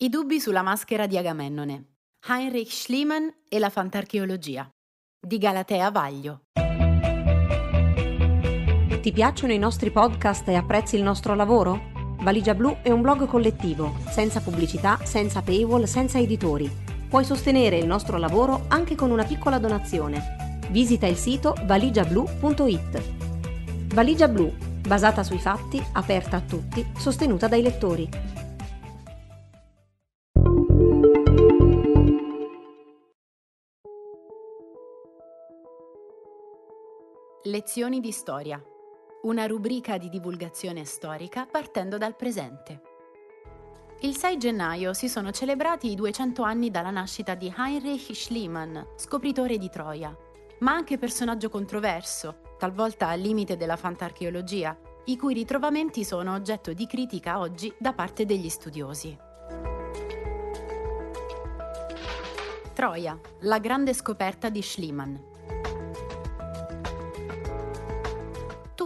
I dubbi sulla maschera di Agamennone. Heinrich Schliemann e la fantarcheologia. Di Galatea Vaglio. Ti piacciono i nostri podcast e apprezzi il nostro lavoro? Valigia Blu è un blog collettivo, senza pubblicità, senza paywall, senza editori. Puoi sostenere il nostro lavoro anche con una piccola donazione. Visita il sito valigiablu.it. Valigia Blu, basata sui fatti, aperta a tutti, sostenuta dai lettori. Lezioni di storia. Una rubrica di divulgazione storica partendo dal presente. Il 6 gennaio si sono celebrati i 200 anni dalla nascita di Heinrich Schliemann, scopritore di Troia, ma anche personaggio controverso, talvolta al limite della fantarcheologia, i cui ritrovamenti sono oggetto di critica oggi da parte degli studiosi. Troia, la grande scoperta di Schliemann.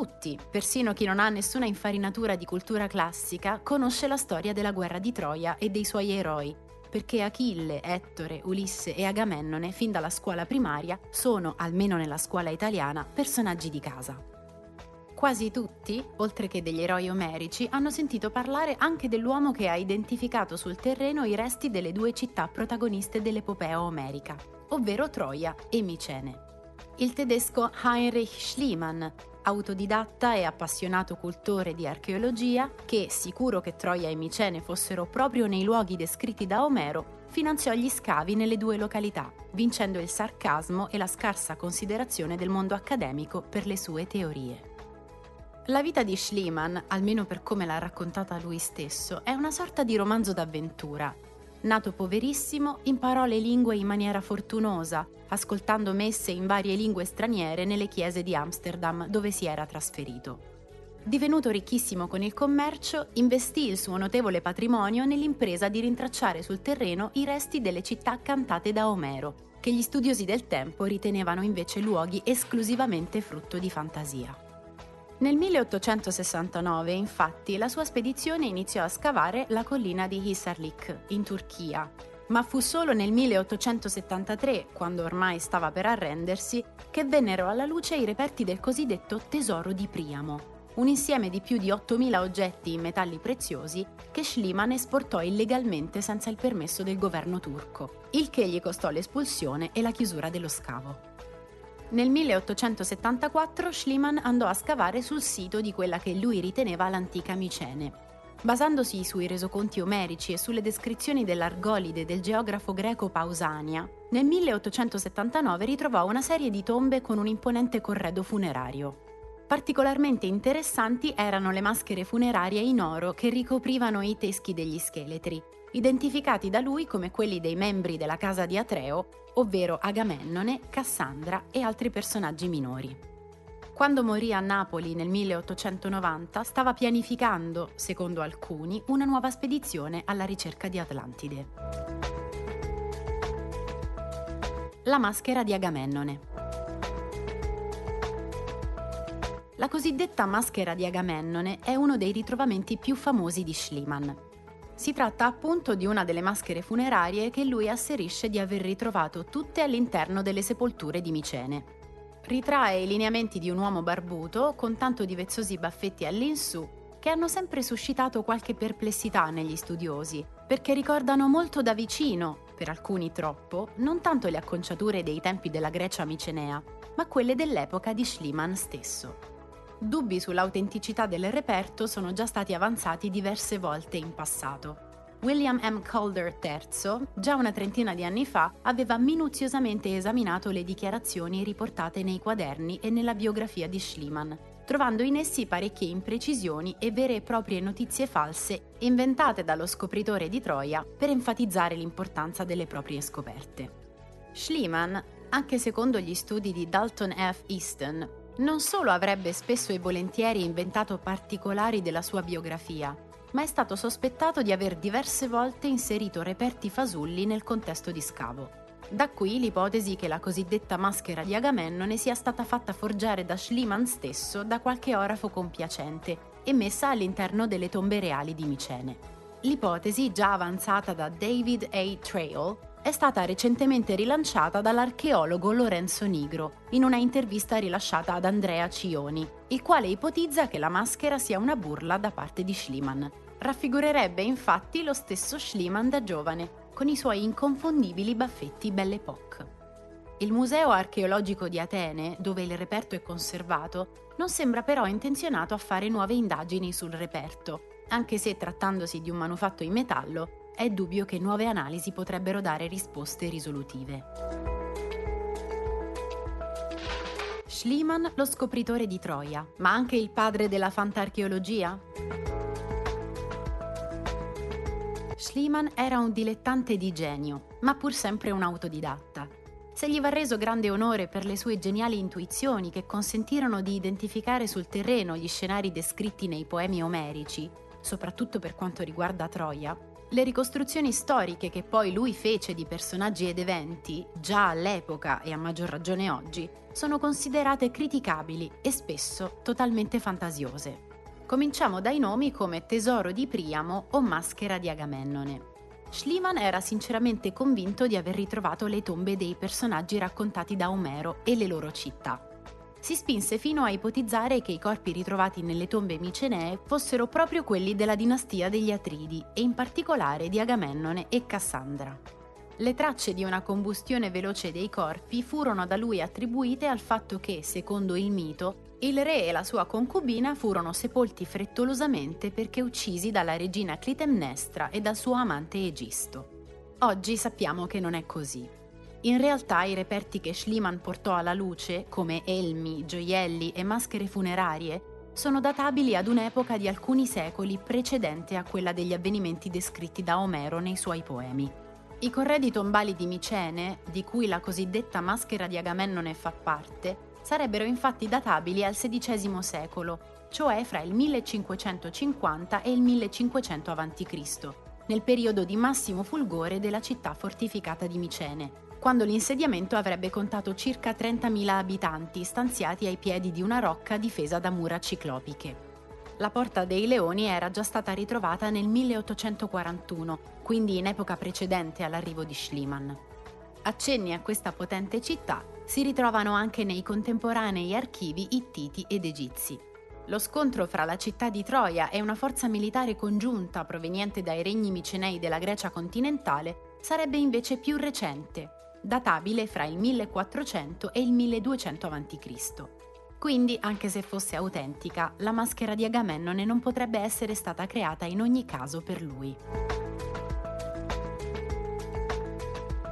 Tutti, persino chi non ha nessuna infarinatura di cultura classica, conosce la storia della guerra di Troia e dei suoi eroi, perché Achille, Ettore, Ulisse e Agamennone, fin dalla scuola primaria, sono, almeno nella scuola italiana, personaggi di casa. Quasi tutti, oltre che degli eroi omerici, hanno sentito parlare anche dell'uomo che ha identificato sul terreno i resti delle due città protagoniste dell'epopea omerica, ovvero Troia e Micene. Il tedesco Heinrich Schliemann, autodidatta e appassionato cultore di archeologia, che, sicuro che Troia e Micene fossero proprio nei luoghi descritti da Omero, finanziò gli scavi nelle due località, vincendo il sarcasmo e la scarsa considerazione del mondo accademico per le sue teorie. La vita di Schliemann, almeno per come l'ha raccontata lui stesso, è una sorta di romanzo d'avventura. Nato poverissimo, imparò le lingue in maniera fortunosa, ascoltando messe in varie lingue straniere nelle chiese di Amsterdam dove si era trasferito. Divenuto ricchissimo con il commercio, investì il suo notevole patrimonio nell'impresa di rintracciare sul terreno i resti delle città cantate da Omero, che gli studiosi del tempo ritenevano invece luoghi esclusivamente frutto di fantasia. Nel 1869, infatti, la sua spedizione iniziò a scavare la collina di Hisarlik, in Turchia, ma fu solo nel 1873, quando ormai stava per arrendersi, che vennero alla luce i reperti del cosiddetto tesoro di Priamo, un insieme di più di 8.000 oggetti in metalli preziosi che Schliemann esportò illegalmente senza il permesso del governo turco, il che gli costò l'espulsione e la chiusura dello scavo. Nel 1874 Schliemann andò a scavare sul sito di quella che lui riteneva l'antica Micene. Basandosi sui resoconti omerici e sulle descrizioni dell'Argolide del geografo greco Pausania, nel 1879 ritrovò una serie di tombe con un imponente corredo funerario. Particolarmente interessanti erano le maschere funerarie in oro che ricoprivano i teschi degli scheletri, identificati da lui come quelli dei membri della casa di Atreo, ovvero Agamennone, Cassandra e altri personaggi minori. Quando morì a Napoli nel 1890 stava pianificando, secondo alcuni, una nuova spedizione alla ricerca di Atlantide. La maschera di Agamennone. La cosiddetta maschera di Agamennone è uno dei ritrovamenti più famosi di Schliemann. Si tratta appunto di una delle maschere funerarie che lui asserisce di aver ritrovato tutte all'interno delle sepolture di Micene. Ritrae i lineamenti di un uomo barbuto con tanto di vezzosi baffetti all'insù che hanno sempre suscitato qualche perplessità negli studiosi, perché ricordano molto da vicino, per alcuni troppo, non tanto le acconciature dei tempi della Grecia micenea, ma quelle dell'epoca di Schliemann stesso. Dubbi sull'autenticità del reperto sono già stati avanzati diverse volte in passato. William M. Calder III, già una trentina di anni fa, aveva minuziosamente esaminato le dichiarazioni riportate nei quaderni e nella biografia di Schliemann, trovando in essi parecchie imprecisioni e vere e proprie notizie false inventate dallo scopritore di Troia per enfatizzare l'importanza delle proprie scoperte. Schliemann, anche secondo gli studi di Dalton F. Easton, non solo avrebbe spesso e volentieri inventato particolari della sua biografia, ma è stato sospettato di aver diverse volte inserito reperti fasulli nel contesto di scavo. Da qui l'ipotesi che la cosiddetta maschera di Agamennone sia stata fatta forgiare da Schliemann stesso da qualche orafo compiacente e messa all'interno delle tombe reali di Micene. L'ipotesi, già avanzata da David A. Trail, è stata recentemente rilanciata dall'archeologo Lorenzo Nigro in una intervista rilasciata ad Andrea Cioni, il quale ipotizza che la maschera sia una burla da parte di Schliemann. Raffigurerebbe infatti lo stesso Schliemann da giovane, con i suoi inconfondibili baffetti Belle Époque. Il Museo archeologico di Atene, dove il reperto è conservato, non sembra però intenzionato a fare nuove indagini sul reperto, anche se trattandosi di un manufatto in metallo, è dubbio che nuove analisi potrebbero dare risposte risolutive. Schliemann, lo scopritore di Troia, ma anche il padre della fantarcheologia? Schliemann era un dilettante di genio, ma pur sempre un autodidatta. Se gli va reso grande onore per le sue geniali intuizioni che consentirono di identificare sul terreno gli scenari descritti nei poemi omerici, soprattutto per quanto riguarda Troia, le ricostruzioni storiche che poi lui fece di personaggi ed eventi, già all'epoca e a maggior ragione oggi, sono considerate criticabili e spesso totalmente fantasiose. Cominciamo dai nomi come Tesoro di Priamo o Maschera di Agamennone. Schliemann era sinceramente convinto di aver ritrovato le tombe dei personaggi raccontati da Omero e le loro città si spinse fino a ipotizzare che i corpi ritrovati nelle tombe micenee fossero proprio quelli della dinastia degli Atridi e in particolare di Agamennone e Cassandra. Le tracce di una combustione veloce dei corpi furono da lui attribuite al fatto che, secondo il mito, il re e la sua concubina furono sepolti frettolosamente perché uccisi dalla regina Clitemnestra e dal suo amante Egisto. Oggi sappiamo che non è così. In realtà i reperti che Schliemann portò alla luce, come elmi, gioielli e maschere funerarie, sono databili ad un'epoca di alcuni secoli precedente a quella degli avvenimenti descritti da Omero nei suoi poemi. I corredi tombali di Micene, di cui la cosiddetta maschera di Agamennone fa parte, sarebbero infatti databili al XVI secolo, cioè fra il 1550 e il 1500 a.C., nel periodo di massimo fulgore della città fortificata di Micene, quando l'insediamento avrebbe contato circa 30.000 abitanti stanziati ai piedi di una rocca difesa da mura ciclopiche. La Porta dei Leoni era già stata ritrovata nel 1841, quindi in epoca precedente all'arrivo di Schliemann. Accenni a questa potente città si ritrovano anche nei contemporanei archivi ittiti ed egizi. Lo scontro fra la città di Troia e una forza militare congiunta proveniente dai regni micenei della Grecia continentale sarebbe invece più recente, databile fra il 1400 e il 1200 a.C. Quindi, anche se fosse autentica, la maschera di Agamennone non potrebbe essere stata creata in ogni caso per lui.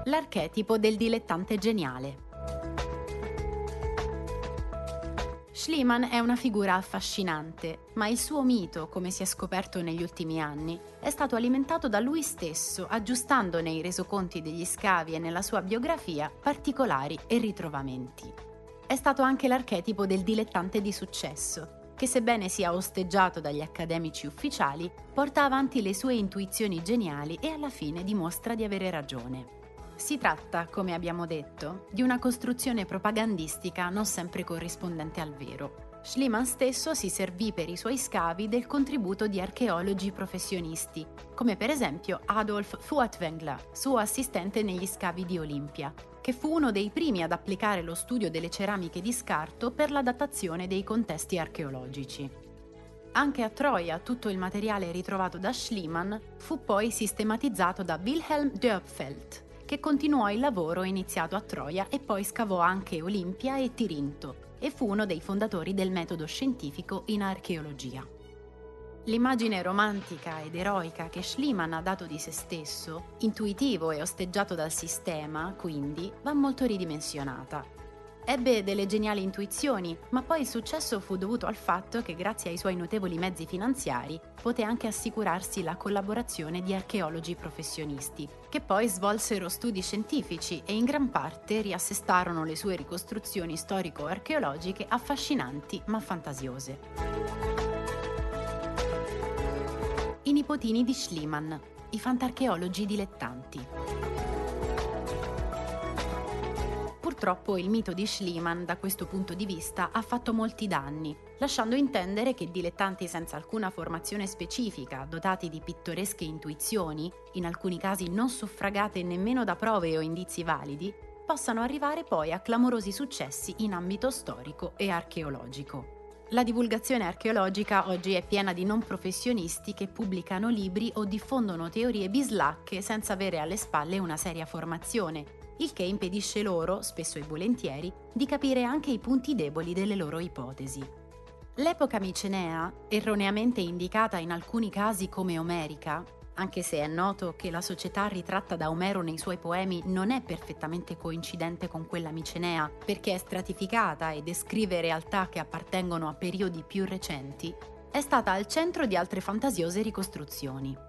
L'archetipo del dilettante geniale. Schliemann è una figura affascinante, ma il suo mito, come si è scoperto negli ultimi anni, è stato alimentato da lui stesso, aggiustando nei resoconti degli scavi e nella sua biografia particolari e ritrovamenti. È stato anche l'archetipo del dilettante di successo, che sebbene sia osteggiato dagli accademici ufficiali, porta avanti le sue intuizioni geniali e alla fine dimostra di avere ragione. Si tratta, come abbiamo detto, di una costruzione propagandistica non sempre corrispondente al vero. Schliemann stesso si servì per i suoi scavi del contributo di archeologi professionisti, come per esempio Adolf Furtwängler, suo assistente negli scavi di Olimpia, che fu uno dei primi ad applicare lo studio delle ceramiche di scarto per la datazione dei contesti archeologici. Anche a Troia tutto il materiale ritrovato da Schliemann fu poi sistematizzato da Wilhelm Dörpfeld, che continuò il lavoro iniziato a Troia e poi scavò anche Olimpia e Tirinto e fu uno dei fondatori del metodo scientifico in archeologia. L'immagine romantica ed eroica che Schliemann ha dato di se stesso, intuitivo e osteggiato dal sistema, quindi, va molto ridimensionata. Ebbe delle geniali intuizioni, ma poi il successo fu dovuto al fatto che grazie ai suoi notevoli mezzi finanziari poté anche assicurarsi la collaborazione di archeologi professionisti, che poi svolsero studi scientifici e in gran parte riassestarono le sue ricostruzioni storico-archeologiche affascinanti ma fantasiose. I nipotini di Schliemann, i fantarcheologi dilettanti. Purtroppo il mito di Schliemann da questo punto di vista ha fatto molti danni, lasciando intendere che dilettanti senza alcuna formazione specifica, dotati di pittoresche intuizioni, in alcuni casi non suffragate nemmeno da prove o indizi validi, possano arrivare poi a clamorosi successi in ambito storico e archeologico. La divulgazione archeologica oggi è piena di non professionisti che pubblicano libri o diffondono teorie bislacche senza avere alle spalle una seria formazione, il che impedisce loro, spesso e volentieri, di capire anche i punti deboli delle loro ipotesi. L'epoca micenea, erroneamente indicata in alcuni casi come omerica, anche se è noto che la società ritratta da Omero nei suoi poemi non è perfettamente coincidente con quella micenea, perché è stratificata e descrive realtà che appartengono a periodi più recenti, è stata al centro di altre fantasiose ricostruzioni.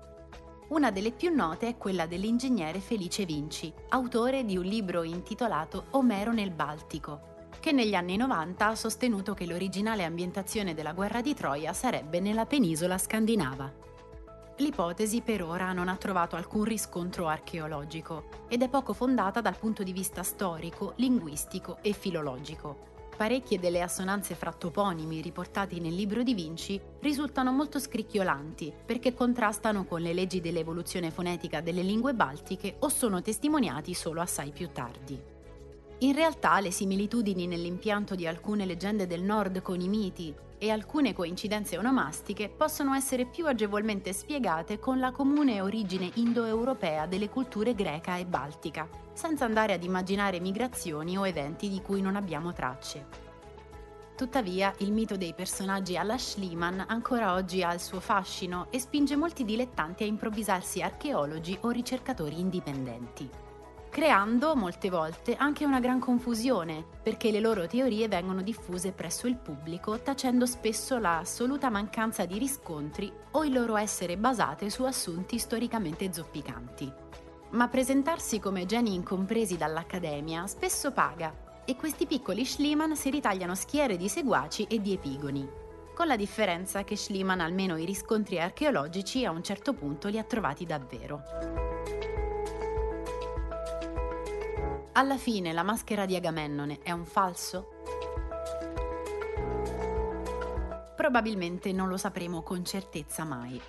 Una delle più note è quella dell'ingegnere Felice Vinci, autore di un libro intitolato Omero nel Baltico, che negli anni 90 ha sostenuto che l'originale ambientazione della guerra di Troia sarebbe nella penisola scandinava. L'ipotesi per ora non ha trovato alcun riscontro archeologico ed è poco fondata dal punto di vista storico, linguistico e filologico parecchie delle assonanze fra toponimi riportati nel libro di Vinci risultano molto scricchiolanti perché contrastano con le leggi dell'evoluzione fonetica delle lingue baltiche o sono testimoniati solo assai più tardi. In realtà le similitudini nell'impianto di alcune leggende del nord con i miti e alcune coincidenze onomastiche possono essere più agevolmente spiegate con la comune origine indoeuropea delle culture greca e baltica, senza andare ad immaginare migrazioni o eventi di cui non abbiamo tracce. Tuttavia, il mito dei personaggi alla Schliemann ancora oggi ha il suo fascino e spinge molti dilettanti a improvvisarsi archeologi o ricercatori indipendenti creando molte volte anche una gran confusione, perché le loro teorie vengono diffuse presso il pubblico, tacendo spesso la assoluta mancanza di riscontri o il loro essere basate su assunti storicamente zoppicanti. Ma presentarsi come geni incompresi dall'Accademia spesso paga e questi piccoli Schliemann si ritagliano schiere di seguaci e di epigoni, con la differenza che Schliemann almeno i riscontri archeologici a un certo punto li ha trovati davvero. Alla fine la maschera di Agamennone è un falso? Probabilmente non lo sapremo con certezza mai.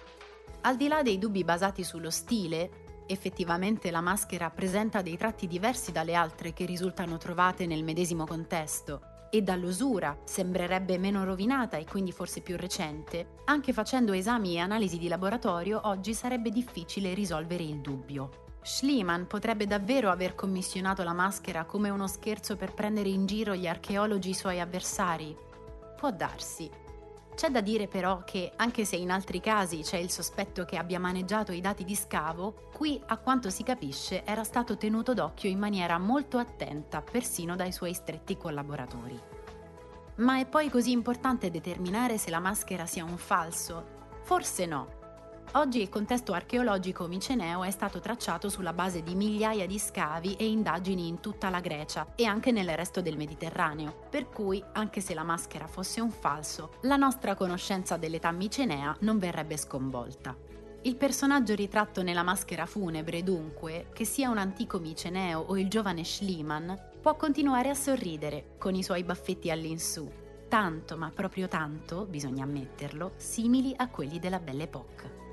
Al di là dei dubbi basati sullo stile, effettivamente la maschera presenta dei tratti diversi dalle altre che risultano trovate nel medesimo contesto e dall'usura sembrerebbe meno rovinata e quindi forse più recente, anche facendo esami e analisi di laboratorio oggi sarebbe difficile risolvere il dubbio. Schliemann potrebbe davvero aver commissionato la maschera come uno scherzo per prendere in giro gli archeologi suoi avversari? Può darsi. C'è da dire però che, anche se in altri casi c'è il sospetto che abbia maneggiato i dati di scavo, qui, a quanto si capisce, era stato tenuto d'occhio in maniera molto attenta, persino dai suoi stretti collaboratori. Ma è poi così importante determinare se la maschera sia un falso? Forse no, Oggi il contesto archeologico miceneo è stato tracciato sulla base di migliaia di scavi e indagini in tutta la Grecia e anche nel resto del Mediterraneo, per cui, anche se la maschera fosse un falso, la nostra conoscenza dell'età micenea non verrebbe sconvolta. Il personaggio ritratto nella maschera funebre, dunque, che sia un antico miceneo o il giovane Schliemann, può continuare a sorridere con i suoi baffetti all'insù, tanto, ma proprio tanto, bisogna ammetterlo, simili a quelli della Belle Époque.